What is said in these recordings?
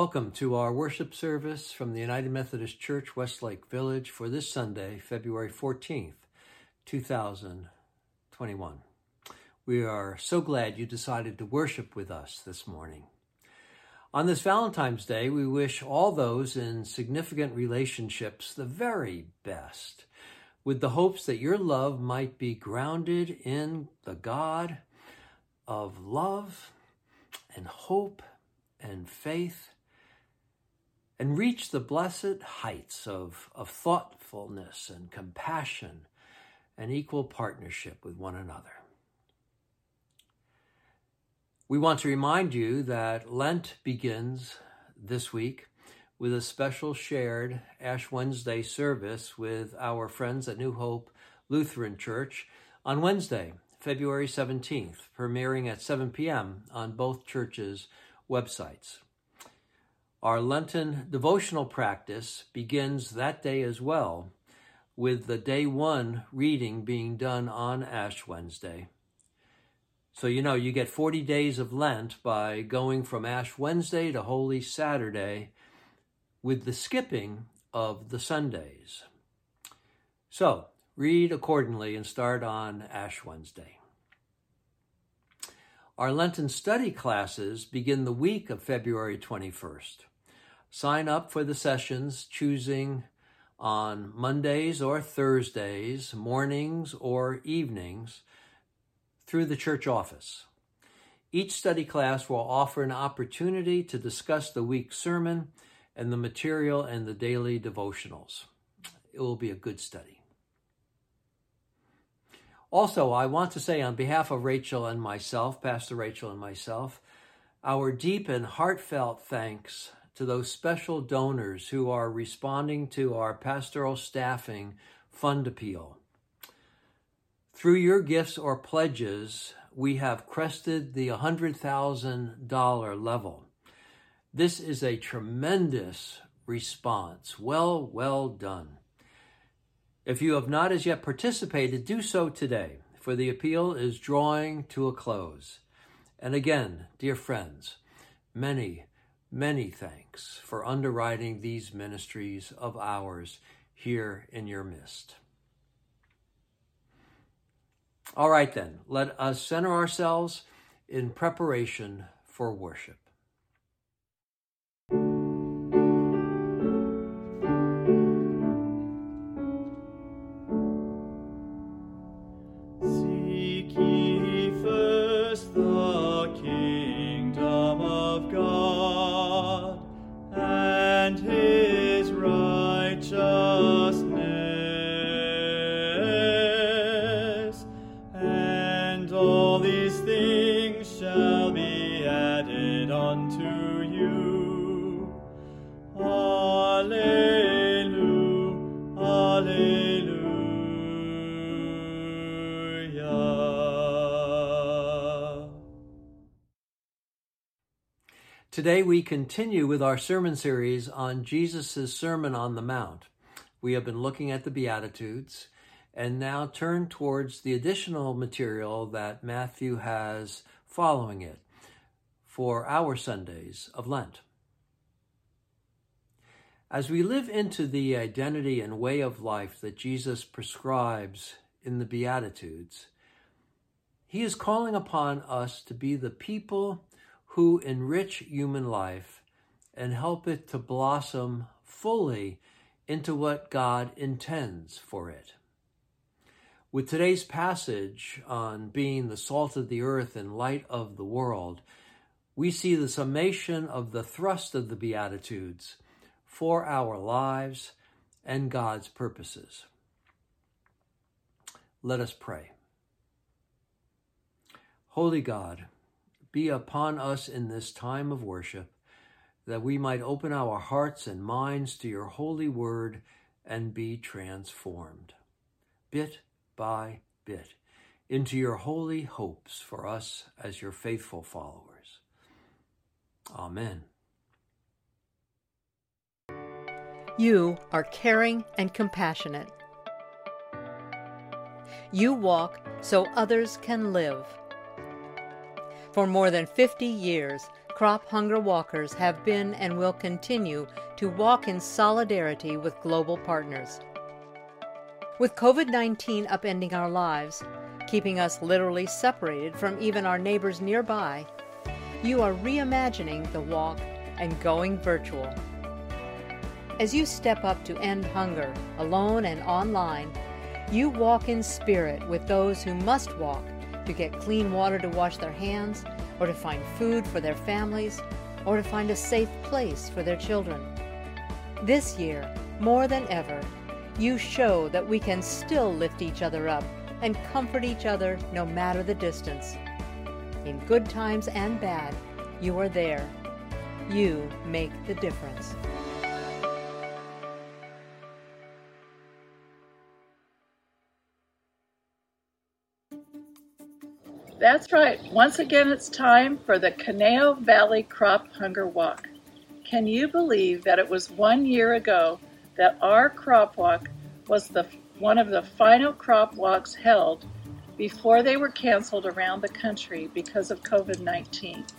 Welcome to our worship service from the United Methodist Church, Westlake Village, for this Sunday, February 14th, 2021. We are so glad you decided to worship with us this morning. On this Valentine's Day, we wish all those in significant relationships the very best, with the hopes that your love might be grounded in the God of love and hope and faith and reach the blessed heights of, of thoughtfulness and compassion and equal partnership with one another. We want to remind you that Lent begins this week with a special shared Ash Wednesday service with our friends at New Hope Lutheran Church on Wednesday, February 17th, premiering at 7 p.m. on both churches' websites. Our Lenten devotional practice begins that day as well, with the day one reading being done on Ash Wednesday. So, you know, you get 40 days of Lent by going from Ash Wednesday to Holy Saturday with the skipping of the Sundays. So, read accordingly and start on Ash Wednesday. Our Lenten study classes begin the week of February 21st. Sign up for the sessions choosing on Mondays or Thursdays, mornings or evenings through the church office. Each study class will offer an opportunity to discuss the week's sermon and the material and the daily devotionals. It will be a good study. Also, I want to say on behalf of Rachel and myself, Pastor Rachel and myself, our deep and heartfelt thanks to those special donors who are responding to our pastoral staffing fund appeal. Through your gifts or pledges, we have crested the $100,000 level. This is a tremendous response. Well, well done. If you have not as yet participated, do so today, for the appeal is drawing to a close. And again, dear friends, many Many thanks for underwriting these ministries of ours here in your midst. All right, then, let us center ourselves in preparation for worship. Today we continue with our sermon series on Jesus' Sermon on the Mount. We have been looking at the Beatitudes and now turn towards the additional material that Matthew has following it for our Sundays of Lent. As we live into the identity and way of life that Jesus prescribes in the Beatitudes, he is calling upon us to be the people who enrich human life and help it to blossom fully into what God intends for it. With today's passage on being the salt of the earth and light of the world, we see the summation of the thrust of the Beatitudes for our lives and God's purposes. Let us pray. Holy God, be upon us in this time of worship, that we might open our hearts and minds to your holy word and be transformed, bit by bit, into your holy hopes for us as your faithful followers. Amen. You are caring and compassionate. You walk so others can live. For more than 50 years, Crop Hunger Walkers have been and will continue to walk in solidarity with global partners. With COVID 19 upending our lives, keeping us literally separated from even our neighbors nearby, you are reimagining the walk and going virtual. As you step up to end hunger, alone and online, you walk in spirit with those who must walk to get clean water to wash their hands, or to find food for their families, or to find a safe place for their children. This year, more than ever, you show that we can still lift each other up and comfort each other no matter the distance. In good times and bad, you are there. You make the difference. That's right. Once again, it's time for the Conejo Valley Crop Hunger Walk. Can you believe that it was one year ago that our crop walk was the one of the final crop walks held before they were canceled around the country because of COVID-19.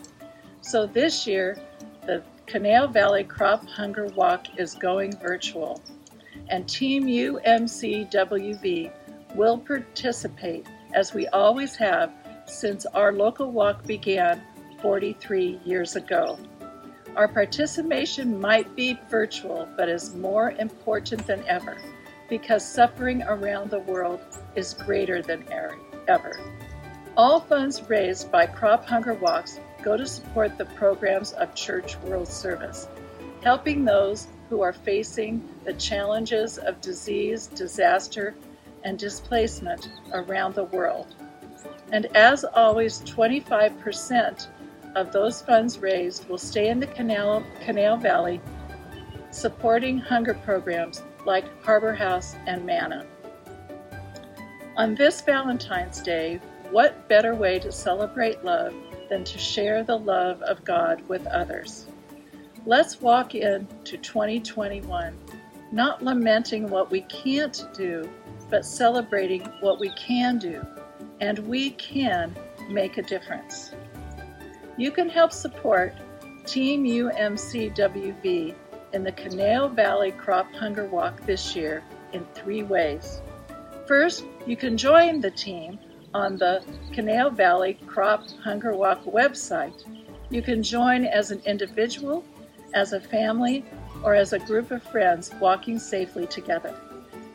So this year, the Conejo Valley Crop Hunger Walk is going virtual, and Team UMCWV will participate as we always have since our local walk began 43 years ago. Our participation might be virtual, but is more important than ever because suffering around the world is greater than ever. All funds raised by Crop Hunger Walks go to support the programs of Church World Service, helping those who are facing the challenges of disease, disaster, and displacement around the world. And as always, 25% of those funds raised will stay in the Canal, Canal Valley supporting hunger programs like Harbor House and Manna. On this Valentine's Day, what better way to celebrate love than to share the love of God with others? Let's walk into 2021 not lamenting what we can't do, but celebrating what we can do and we can make a difference. You can help support Team UMCWV in the Conejo Valley Crop Hunger Walk this year in three ways. First, you can join the team on the Conejo Valley Crop Hunger Walk website. You can join as an individual, as a family, or as a group of friends walking safely together.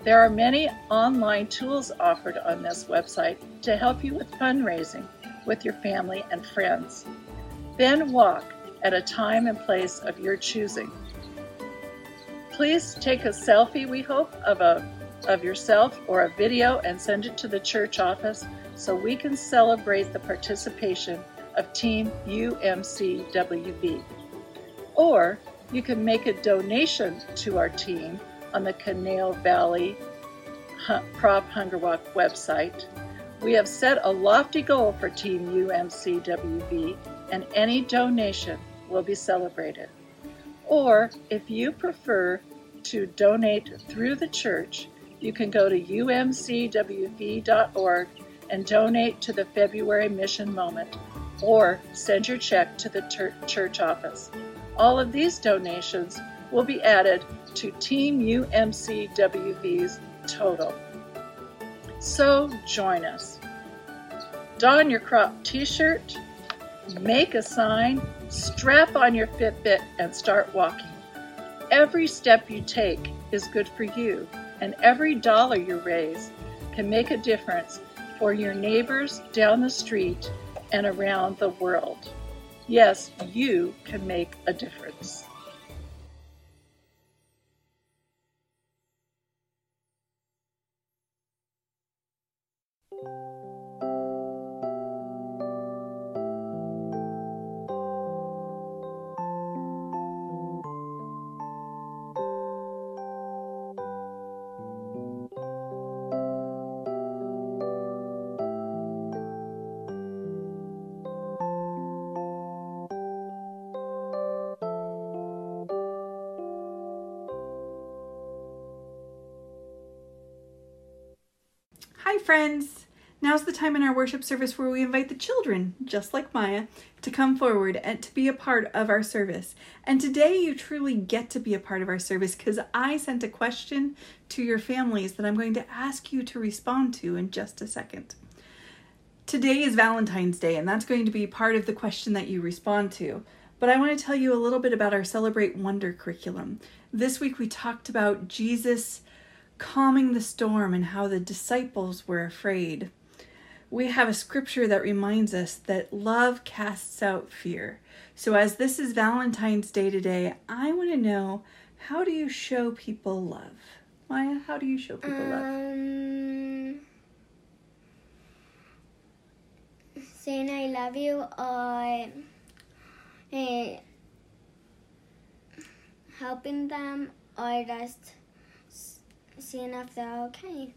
There are many online tools offered on this website to help you with fundraising with your family and friends. Then walk at a time and place of your choosing. Please take a selfie, we hope, of, a, of yourself or a video and send it to the church office so we can celebrate the participation of Team UMCWV. Or you can make a donation to our team on the Conejo Valley Crop Hunger Walk website. We have set a lofty goal for Team UMCWV, and any donation will be celebrated. Or, if you prefer to donate through the church, you can go to umcwv.org and donate to the February Mission Moment or send your check to the church office. All of these donations will be added to Team UMCWV's total. So join us. Don your crop t shirt, make a sign, strap on your Fitbit, and start walking. Every step you take is good for you, and every dollar you raise can make a difference for your neighbors down the street and around the world. Yes, you can make a difference. Friends. Now's the time in our worship service where we invite the children, just like Maya, to come forward and to be a part of our service. And today you truly get to be a part of our service because I sent a question to your families that I'm going to ask you to respond to in just a second. Today is Valentine's Day, and that's going to be part of the question that you respond to. But I want to tell you a little bit about our Celebrate Wonder curriculum. This week we talked about Jesus calming the storm and how the disciples were afraid. We have a scripture that reminds us that love casts out fear. So, as this is Valentine's Day today, I want to know how do you show people love? Maya, how do you show people love? Um, saying I love you or eh, helping them or just seeing if they're okay.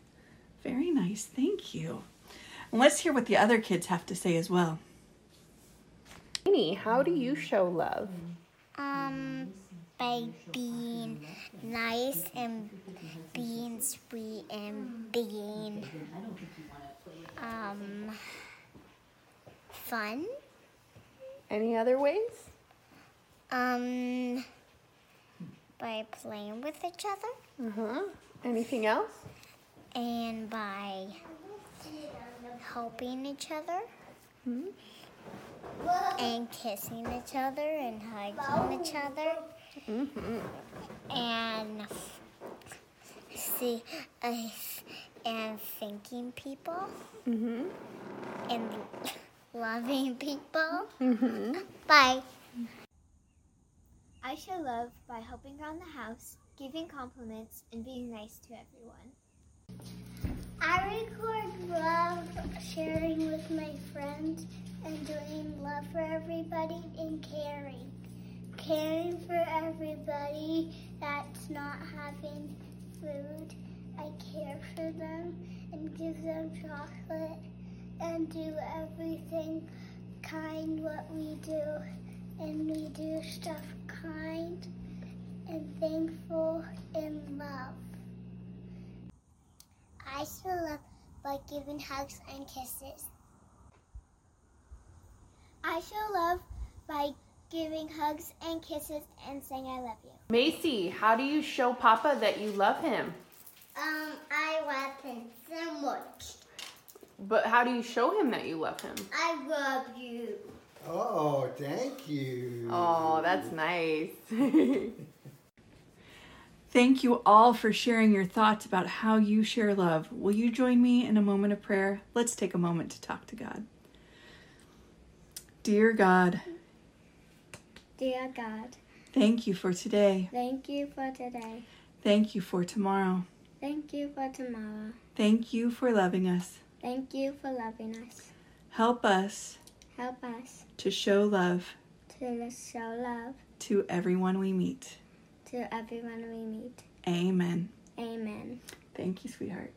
Very nice, thank you. And let's hear what the other kids have to say as well. Amy, how do you show love? Um, by being nice and being sweet and being um fun. Any other ways? Um, by playing with each other Uh huh. Anything else? and by helping each other. Hmm? And kissing each other and hugging each other. Mm-hmm. And see, uh, and thinking people. Mm-hmm. And loving people. Mm-hmm. Bye. I show love by helping around the house, giving compliments, and being nice to everyone. I record love sharing with my friends and doing love for everybody and caring. Caring for everybody that's not having food. I care for them and give them chocolate and do everything kind what we do. And we do stuff kind and thankful and love. I show love by giving hugs and kisses. I show love by giving hugs and kisses and saying I love you. Macy, how do you show Papa that you love him? Um, I love him so much. But how do you show him that you love him? I love you. Oh, thank you. Oh, that's nice. Thank you all for sharing your thoughts about how you share love. Will you join me in a moment of prayer? Let's take a moment to talk to God. Dear God, Dear God, thank you for today. thank you for today. Thank you for tomorrow. Thank you for tomorrow. Thank you for loving us. Thank you for loving us. Help us Help us to show love to show love to everyone we meet. To everyone we meet. Amen. Amen. Thank you, sweetheart.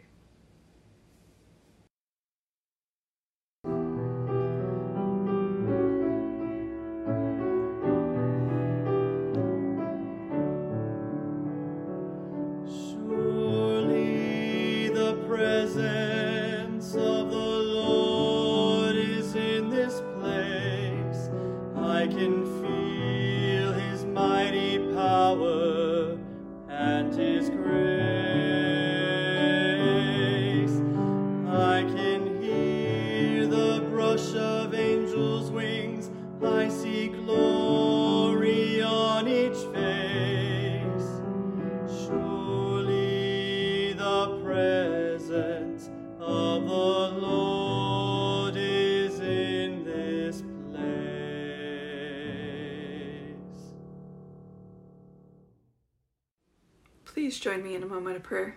Prayer.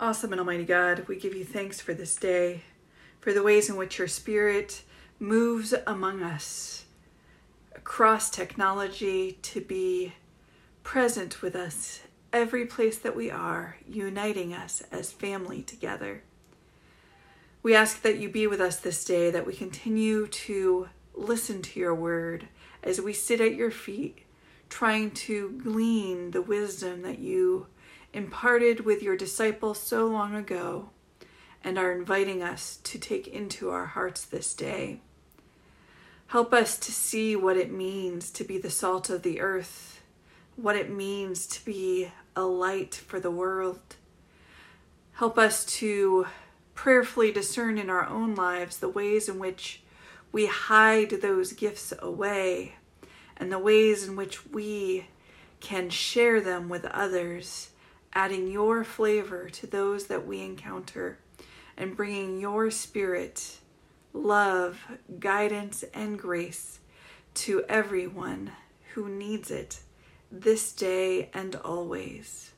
Awesome and Almighty God, we give you thanks for this day, for the ways in which your Spirit moves among us across technology to be present with us every place that we are, uniting us as family together. We ask that you be with us this day, that we continue to listen to your word as we sit at your feet, trying to glean the wisdom that you imparted with your disciples so long ago, and are inviting us to take into our hearts this day. Help us to see what it means to be the salt of the earth, what it means to be a light for the world. Help us to prayerfully discern in our own lives the ways in which we hide those gifts away and the ways in which we can share them with others, adding your flavor to those that we encounter and bringing your spirit, love, guidance, and grace to everyone who needs it this day and always.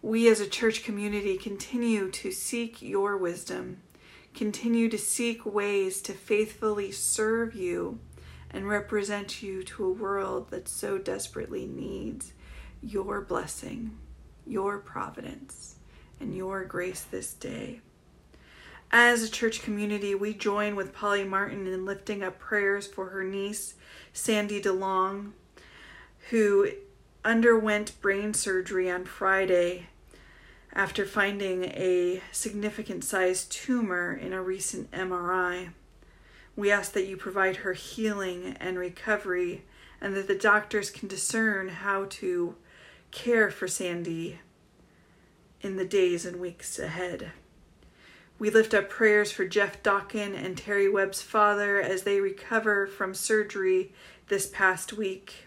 We as a church community continue to seek your wisdom, continue to seek ways to faithfully serve you and represent you to a world that so desperately needs your blessing, your providence, and your grace this day. As a church community, we join with Polly Martin in lifting up prayers for her niece, Sandy DeLong, who underwent brain surgery on Friday after finding a significant sized tumor in a recent MRI. We ask that you provide her healing and recovery and that the doctors can discern how to care for Sandy in the days and weeks ahead. We lift up prayers for Jeff Dawkin and Terry Webb's father as they recover from surgery this past week.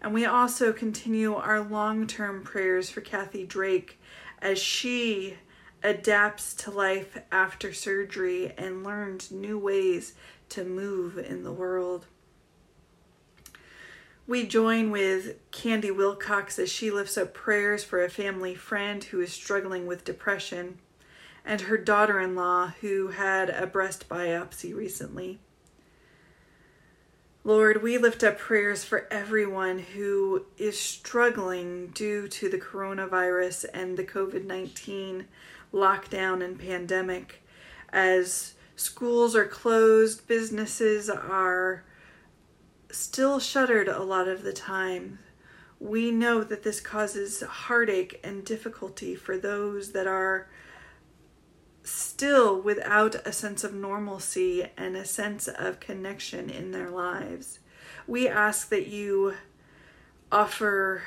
And we also continue our long term prayers for Kathy Drake as she adapts to life after surgery and learns new ways to move in the world. We join with Candy Wilcox as she lifts up prayers for a family friend who is struggling with depression and her daughter in law who had a breast biopsy recently. Lord, we lift up prayers for everyone who is struggling due to the coronavirus and the COVID 19 lockdown and pandemic. As schools are closed, businesses are still shuttered a lot of the time. We know that this causes heartache and difficulty for those that are still without a sense of normalcy and a sense of connection in their lives. We ask that you offer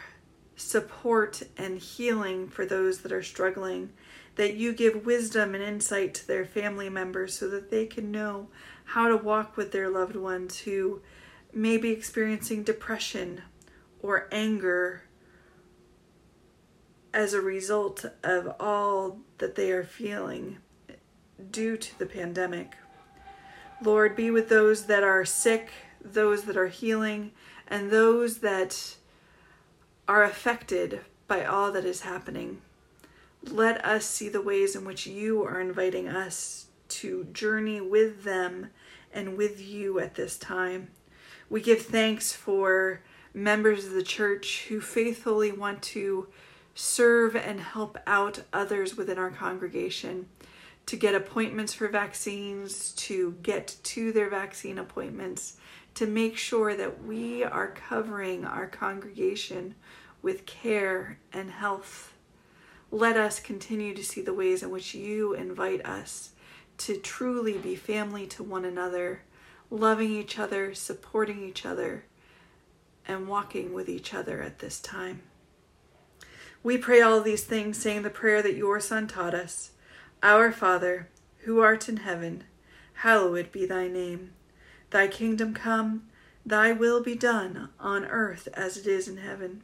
support and healing for those that are struggling, that you give wisdom and insight to their family members so that they can know how to walk with their loved ones who may be experiencing depression or anger as a result of all that they are feeling due to the pandemic. Lord, be with those that are sick, those that are healing, and those that are affected by all that is happening. Let us see the ways in which you are inviting us to journey with them and with you at this time. We give thanks for members of the church who faithfully want to serve and help out others within our congregation to get appointments for vaccines, to get to their vaccine appointments, to make sure that we are covering our congregation with care and health. Let us continue to see the ways in which you invite us to truly be family to one another, loving each other, supporting each other, and walking with each other at this time. We pray all these things, saying the prayer that your Son taught us. Our Father, who art in heaven, hallowed be thy name. Thy kingdom come, thy will be done, on earth as it is in heaven.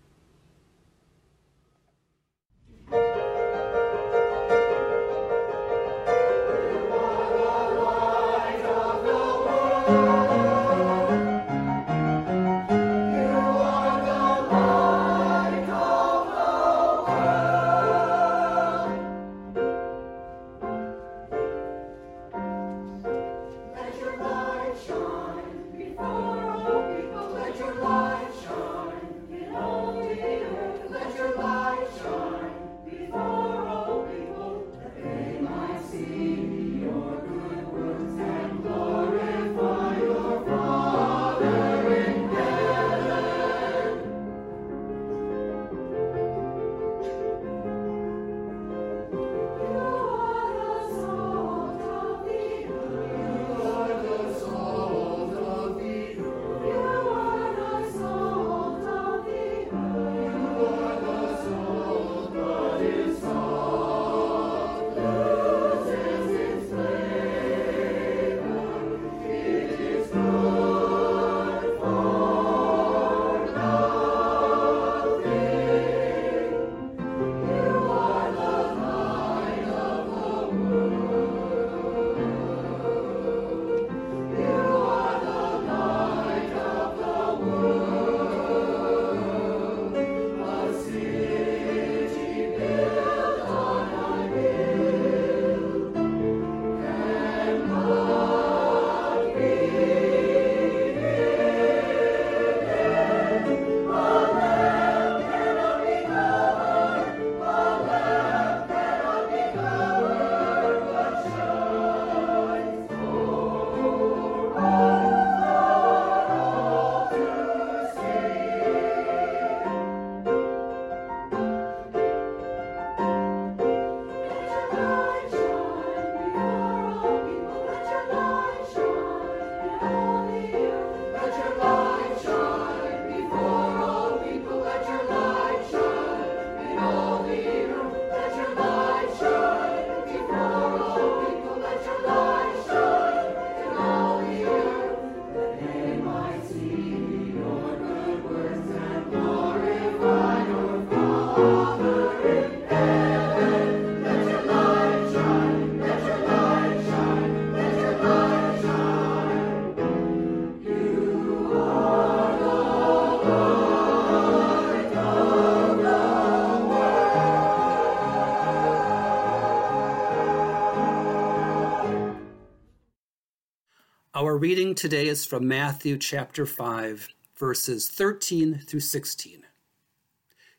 Our reading today is from Matthew chapter 5, verses 13 through 16.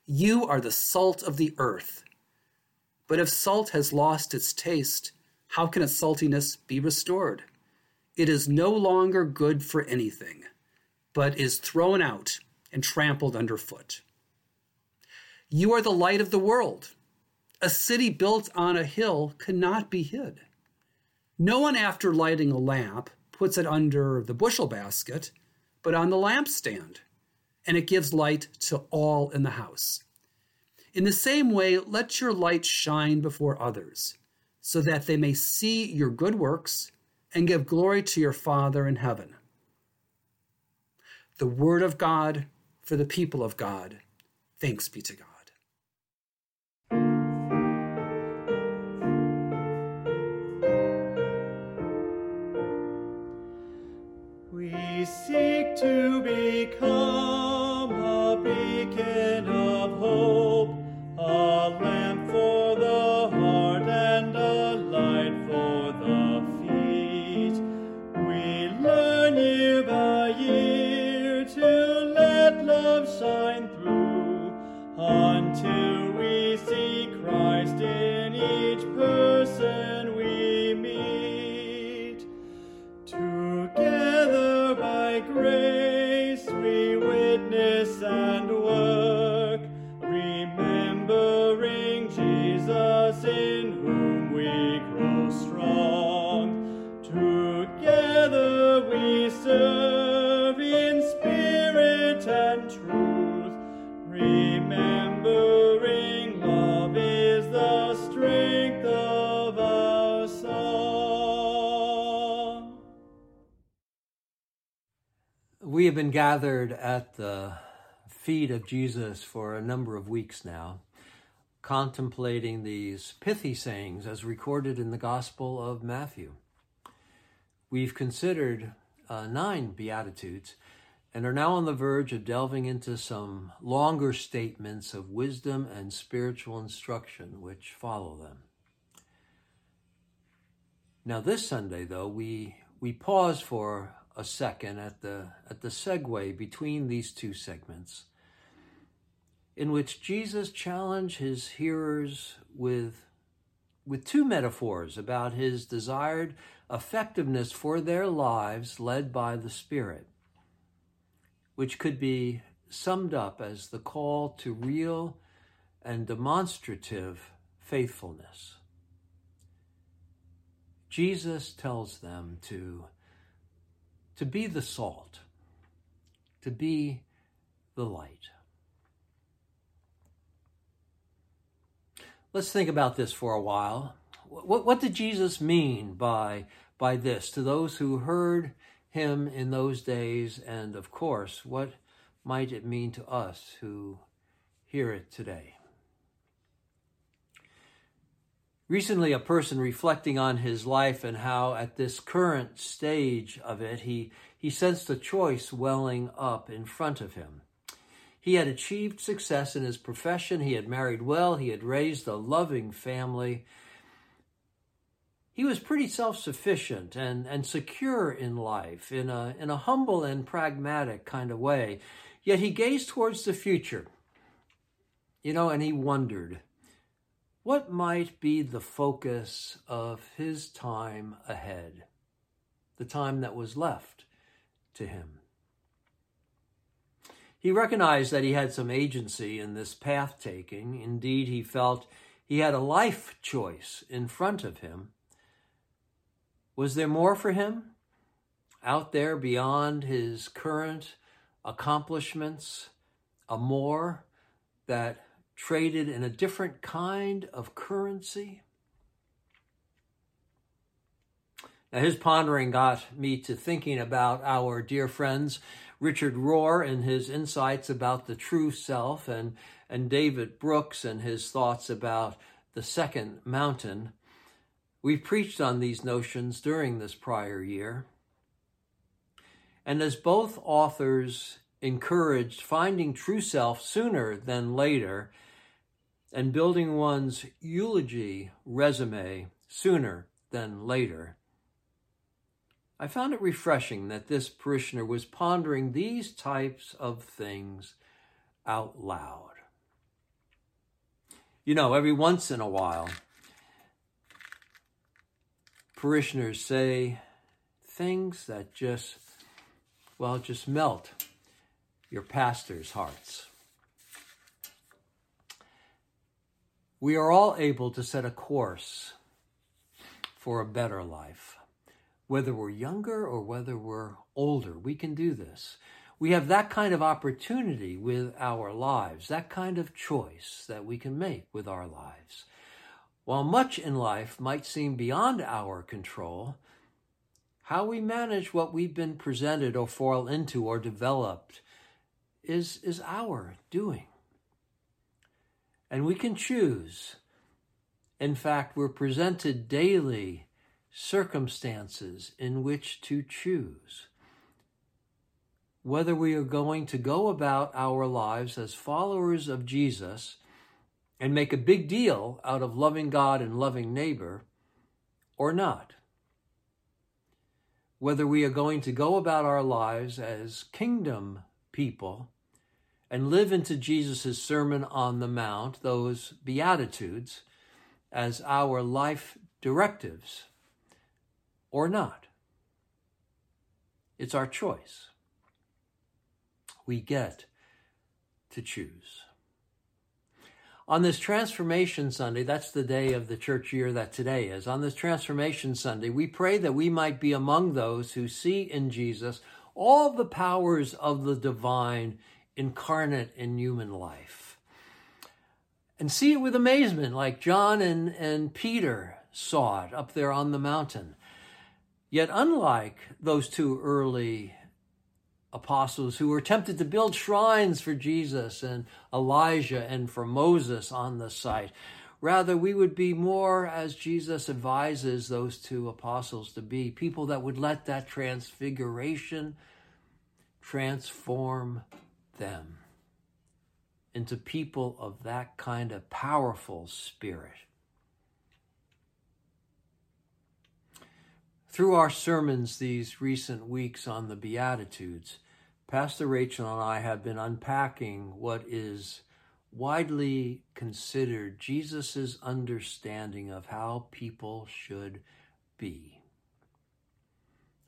You are the salt of the earth. But if salt has lost its taste, how can its saltiness be restored? It is no longer good for anything, but is thrown out and trampled underfoot. You are the light of the world. A city built on a hill cannot be hid. No one, after lighting a lamp, puts it under the bushel basket, but on the lampstand, and it gives light to all in the house. In the same way, let your light shine before others, so that they may see your good works and give glory to your Father in heaven. The Word of God for the people of God. Thanks be to God. Seek to become We have been gathered at the feet of Jesus for a number of weeks now, contemplating these pithy sayings as recorded in the Gospel of Matthew. We've considered uh, nine Beatitudes and are now on the verge of delving into some longer statements of wisdom and spiritual instruction which follow them. Now, this Sunday, though, we, we pause for a second at the, at the segue between these two segments, in which Jesus challenged his hearers with, with two metaphors about his desired effectiveness for their lives led by the Spirit, which could be summed up as the call to real and demonstrative faithfulness. Jesus tells them to, to be the salt, to be the light. Let's think about this for a while. What, what did Jesus mean by, by this to those who heard him in those days? And of course, what might it mean to us who hear it today? Recently, a person reflecting on his life and how at this current stage of it, he, he sensed a choice welling up in front of him. He had achieved success in his profession, he had married well, he had raised a loving family. He was pretty self sufficient and, and secure in life in a, in a humble and pragmatic kind of way. Yet he gazed towards the future, you know, and he wondered what might be the focus of his time ahead, the time that was left to him. He recognized that he had some agency in this path taking. Indeed, he felt he had a life choice in front of him. Was there more for him out there beyond his current accomplishments? A more that traded in a different kind of currency? Now, his pondering got me to thinking about our dear friends Richard Rohr and his insights about the true self, and, and David Brooks and his thoughts about the second mountain. We've preached on these notions during this prior year. And as both authors encouraged finding true self sooner than later and building one's eulogy resume sooner than later, I found it refreshing that this parishioner was pondering these types of things out loud. You know, every once in a while, parishioners say things that just, well, just melt your pastor's hearts. We are all able to set a course for a better life. Whether we're younger or whether we're older, we can do this. We have that kind of opportunity with our lives, that kind of choice that we can make with our lives. While much in life might seem beyond our control, how we manage what we've been presented or fall into or developed is, is our doing. And we can choose. In fact, we're presented daily circumstances in which to choose. Whether we are going to go about our lives as followers of Jesus and make a big deal out of loving God and loving neighbor or not. Whether we are going to go about our lives as kingdom people and live into Jesus' Sermon on the Mount, those Beatitudes, as our life directives or not. It's our choice. We get to choose. On this Transformation Sunday, that's the day of the church year that today is. On this Transformation Sunday, we pray that we might be among those who see in Jesus all the powers of the divine incarnate in human life. And see it with amazement, like John and, and Peter saw it up there on the mountain. Yet, unlike those two early apostles who were tempted to build shrines for Jesus and Elijah and for Moses on the site, rather, we would be more, as Jesus advises those two apostles to be, people that would let that transfiguration transform them into people of that kind of powerful spirit. Through our sermons these recent weeks on the Beatitudes, Pastor Rachel and I have been unpacking what is widely considered Jesus' understanding of how people should be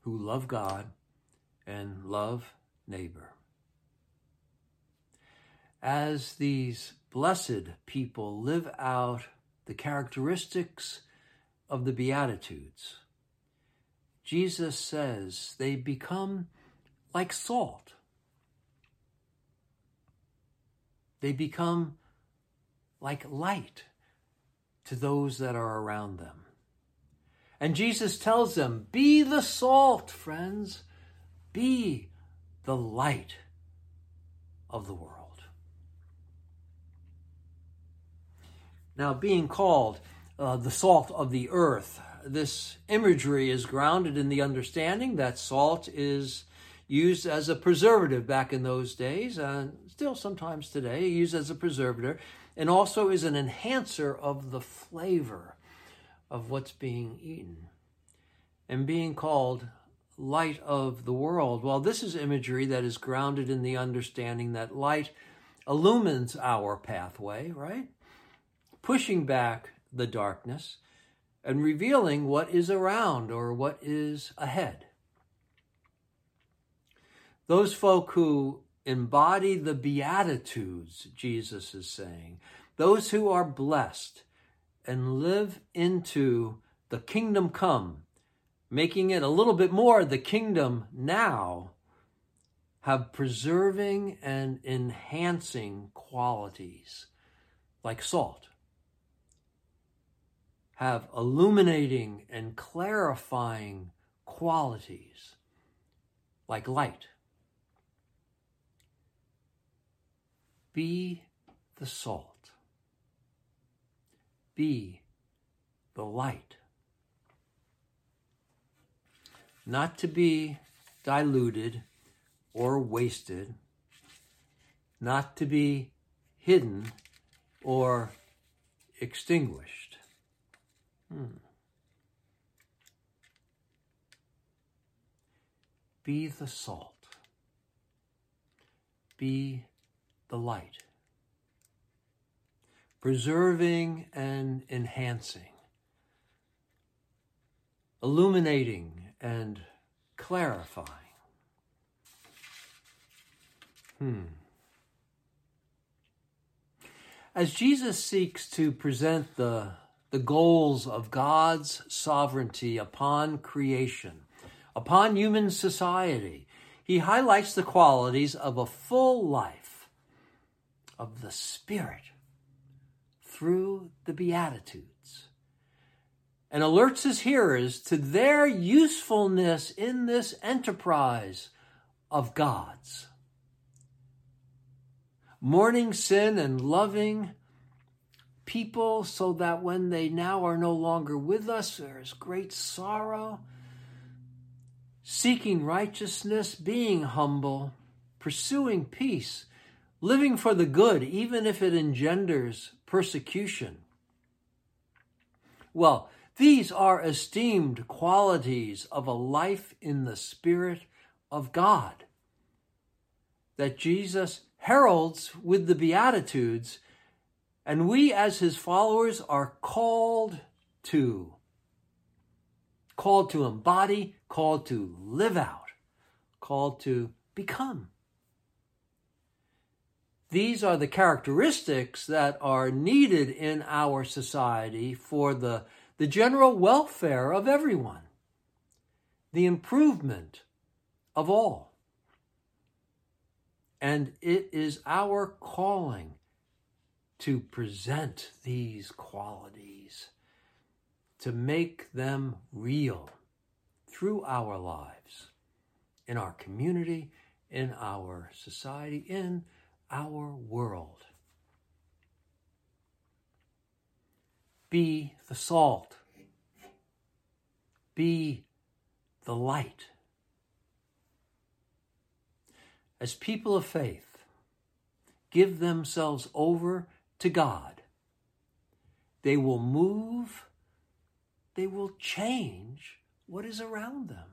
who love God and love neighbor. As these blessed people live out the characteristics of the Beatitudes, Jesus says they become like salt. They become like light to those that are around them. And Jesus tells them, Be the salt, friends. Be the light of the world. Now, being called uh, the salt of the earth this imagery is grounded in the understanding that salt is used as a preservative back in those days, and still sometimes today, used as a preservative, and also is an enhancer of the flavor of what's being eaten. And being called light of the world, well, this is imagery that is grounded in the understanding that light illumines our pathway, right? Pushing back the darkness and revealing what is around or what is ahead. Those folk who embody the Beatitudes, Jesus is saying, those who are blessed and live into the kingdom come, making it a little bit more the kingdom now, have preserving and enhancing qualities like salt have illuminating and clarifying qualities like light. Be the salt. Be the light. Not to be diluted or wasted, not to be hidden or extinguished. Hmm. Be the salt. Be the light. Preserving and enhancing. Illuminating and clarifying. Hmm. As Jesus seeks to present the, the goals of God's sovereignty upon creation, upon human society, he highlights the qualities of a full life of the Spirit through the Beatitudes and alerts his hearers to their usefulness in this enterprise of God's. Mourning sin and loving people so that when they now are no longer with us, there is great sorrow. Seeking righteousness, being humble, pursuing peace, living for the good, even if it engenders persecution. Well, these are esteemed qualities of a life in the Spirit of God that Jesus heralds with the Beatitudes, and we as his followers are called to. Called to embody, called to live out, called to become. These are the characteristics that are needed in our society for the, the general welfare of everyone, the improvement of all. And it is our calling to present these qualities, to make them real through our lives, in our community, in our society, in our world. Be the salt. Be the light as people of faith, give themselves over to God, they will move, they will change what is around them.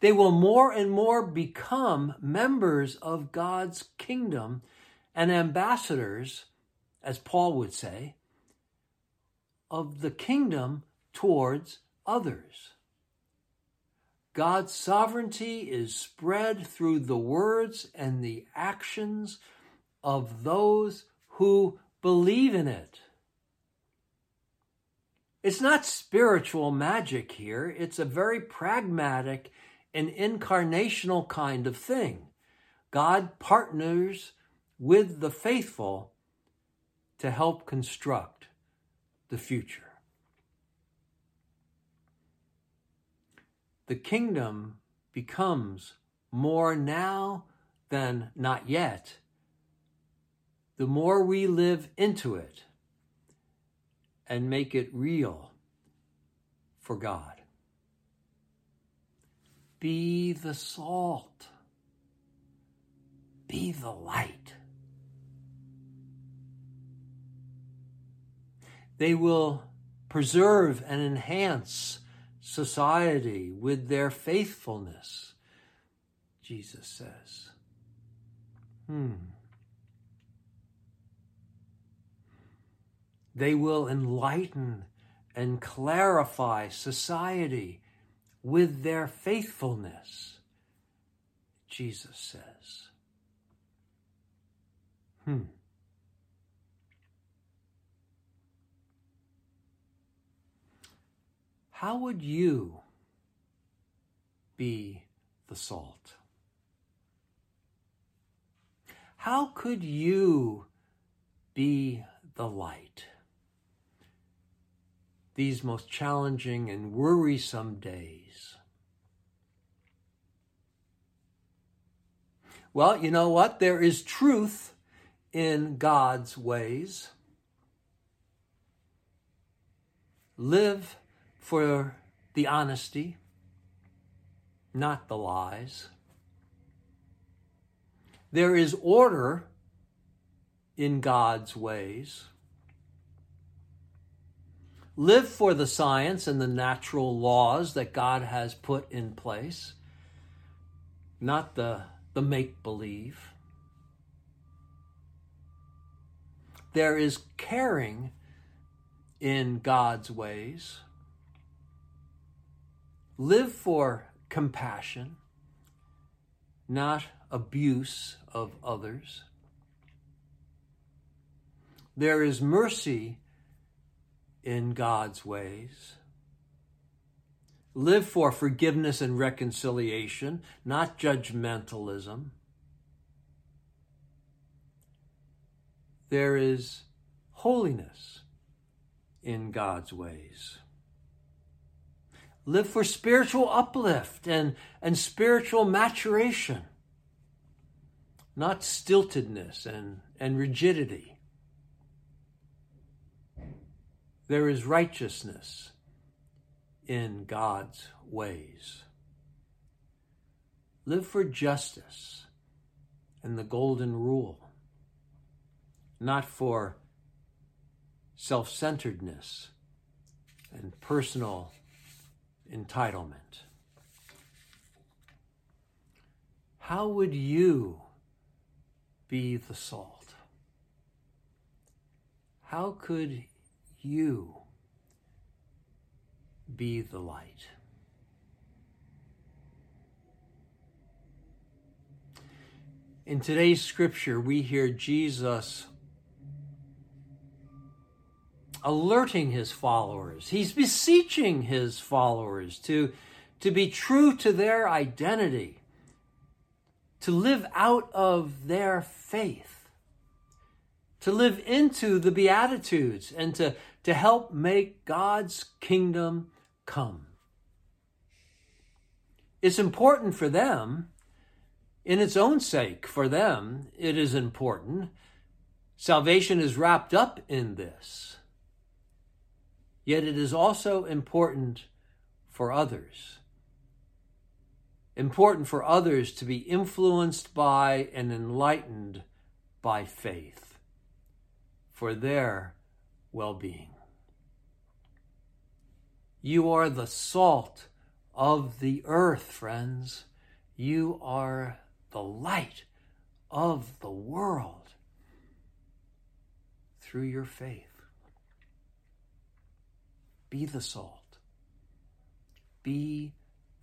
They will more and more become members of God's kingdom and ambassadors, as Paul would say, of the kingdom towards others. God's sovereignty is spread through the words and the actions of those who believe in it. It's not spiritual magic here, it's a very pragmatic and incarnational kind of thing. God partners with the faithful to help construct the future. the kingdom becomes more now than not yet, the more we live into it and make it real for God. Be the salt. Be the light. They will preserve and enhance society with their faithfulness, Jesus says. Hmm. They will enlighten and clarify society with their faithfulness, Jesus says. Hmm. How would you be the salt? How could you be the light? These most challenging and worrisome days. Well, you know what? There is truth in God's ways. Live for the honesty, not the lies. There is order in God's ways. Live for the science and the natural laws that God has put in place, not the, the make believe. There is caring in God's ways. Live for compassion, not abuse of others. There is mercy in God's ways. Live for forgiveness and reconciliation, not judgmentalism. There is holiness in God's ways. Live for spiritual uplift and, and spiritual maturation, not stiltedness and, and rigidity. There is righteousness in God's ways. Live for justice and the golden rule, not for self centeredness and personal entitlement. How would you be the salt? How could you be the light? In today's scripture, we hear Jesus alerting his followers. He's beseeching his followers to, to be true to their identity, to live out of their faith, to live into the Beatitudes, and to, to help make God's kingdom come. It's important for them, in its own sake, for them, it is important. Salvation is wrapped up in this. Yet it is also important for others. Important for others to be influenced by and enlightened by faith for their well being. You are the salt of the earth, friends. You are the light of the world through your faith. Be the salt. Be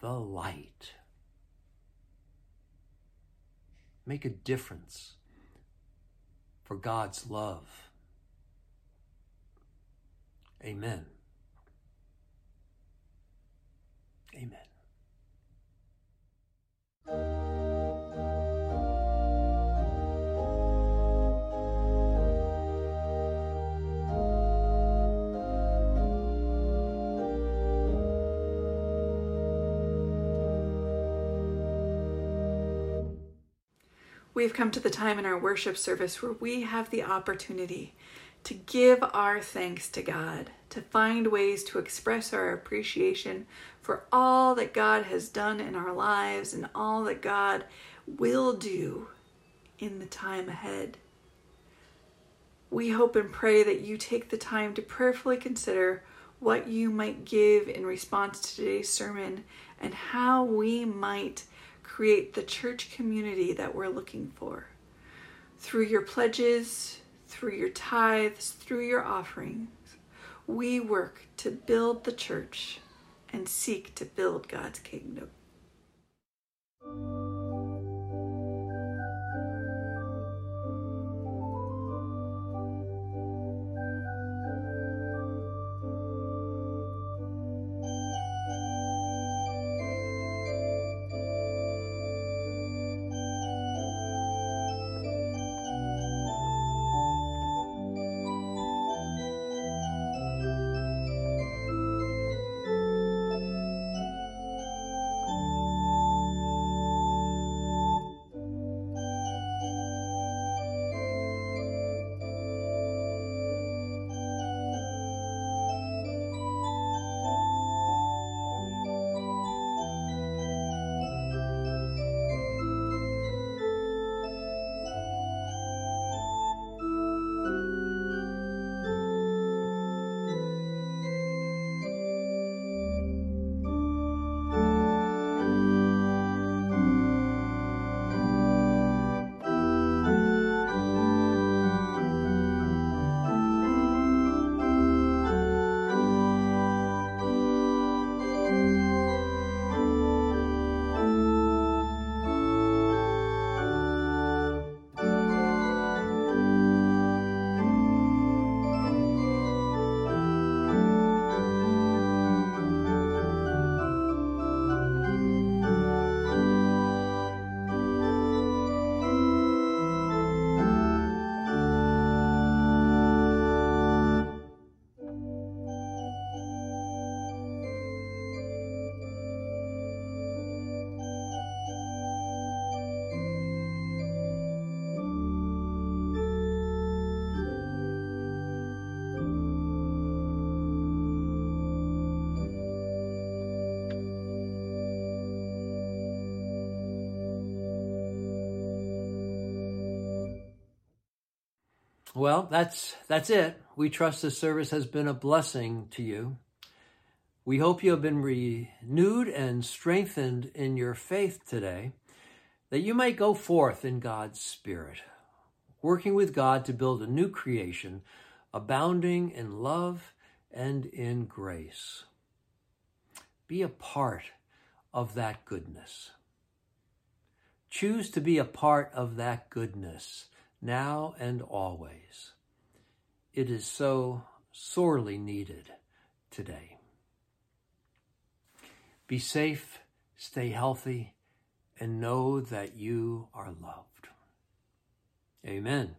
the light. Make a difference for God's love. Amen. We've come to the time in our worship service where we have the opportunity to give our thanks to God, to find ways to express our appreciation for all that God has done in our lives and all that God will do in the time ahead. We hope and pray that you take the time to prayerfully consider what you might give in response to today's sermon and how we might create the church community that we're looking for. Through your pledges, through your tithes, through your offerings, we work to build the church and seek to build God's kingdom. Well, that's that's it. We trust this service has been a blessing to you. We hope you have been renewed and strengthened in your faith today, that you might go forth in God's Spirit, working with God to build a new creation, abounding in love and in grace. Be a part of that goodness. Choose to be a part of that goodness now and always. It is so sorely needed today. Be safe, stay healthy, and know that you are loved. Amen.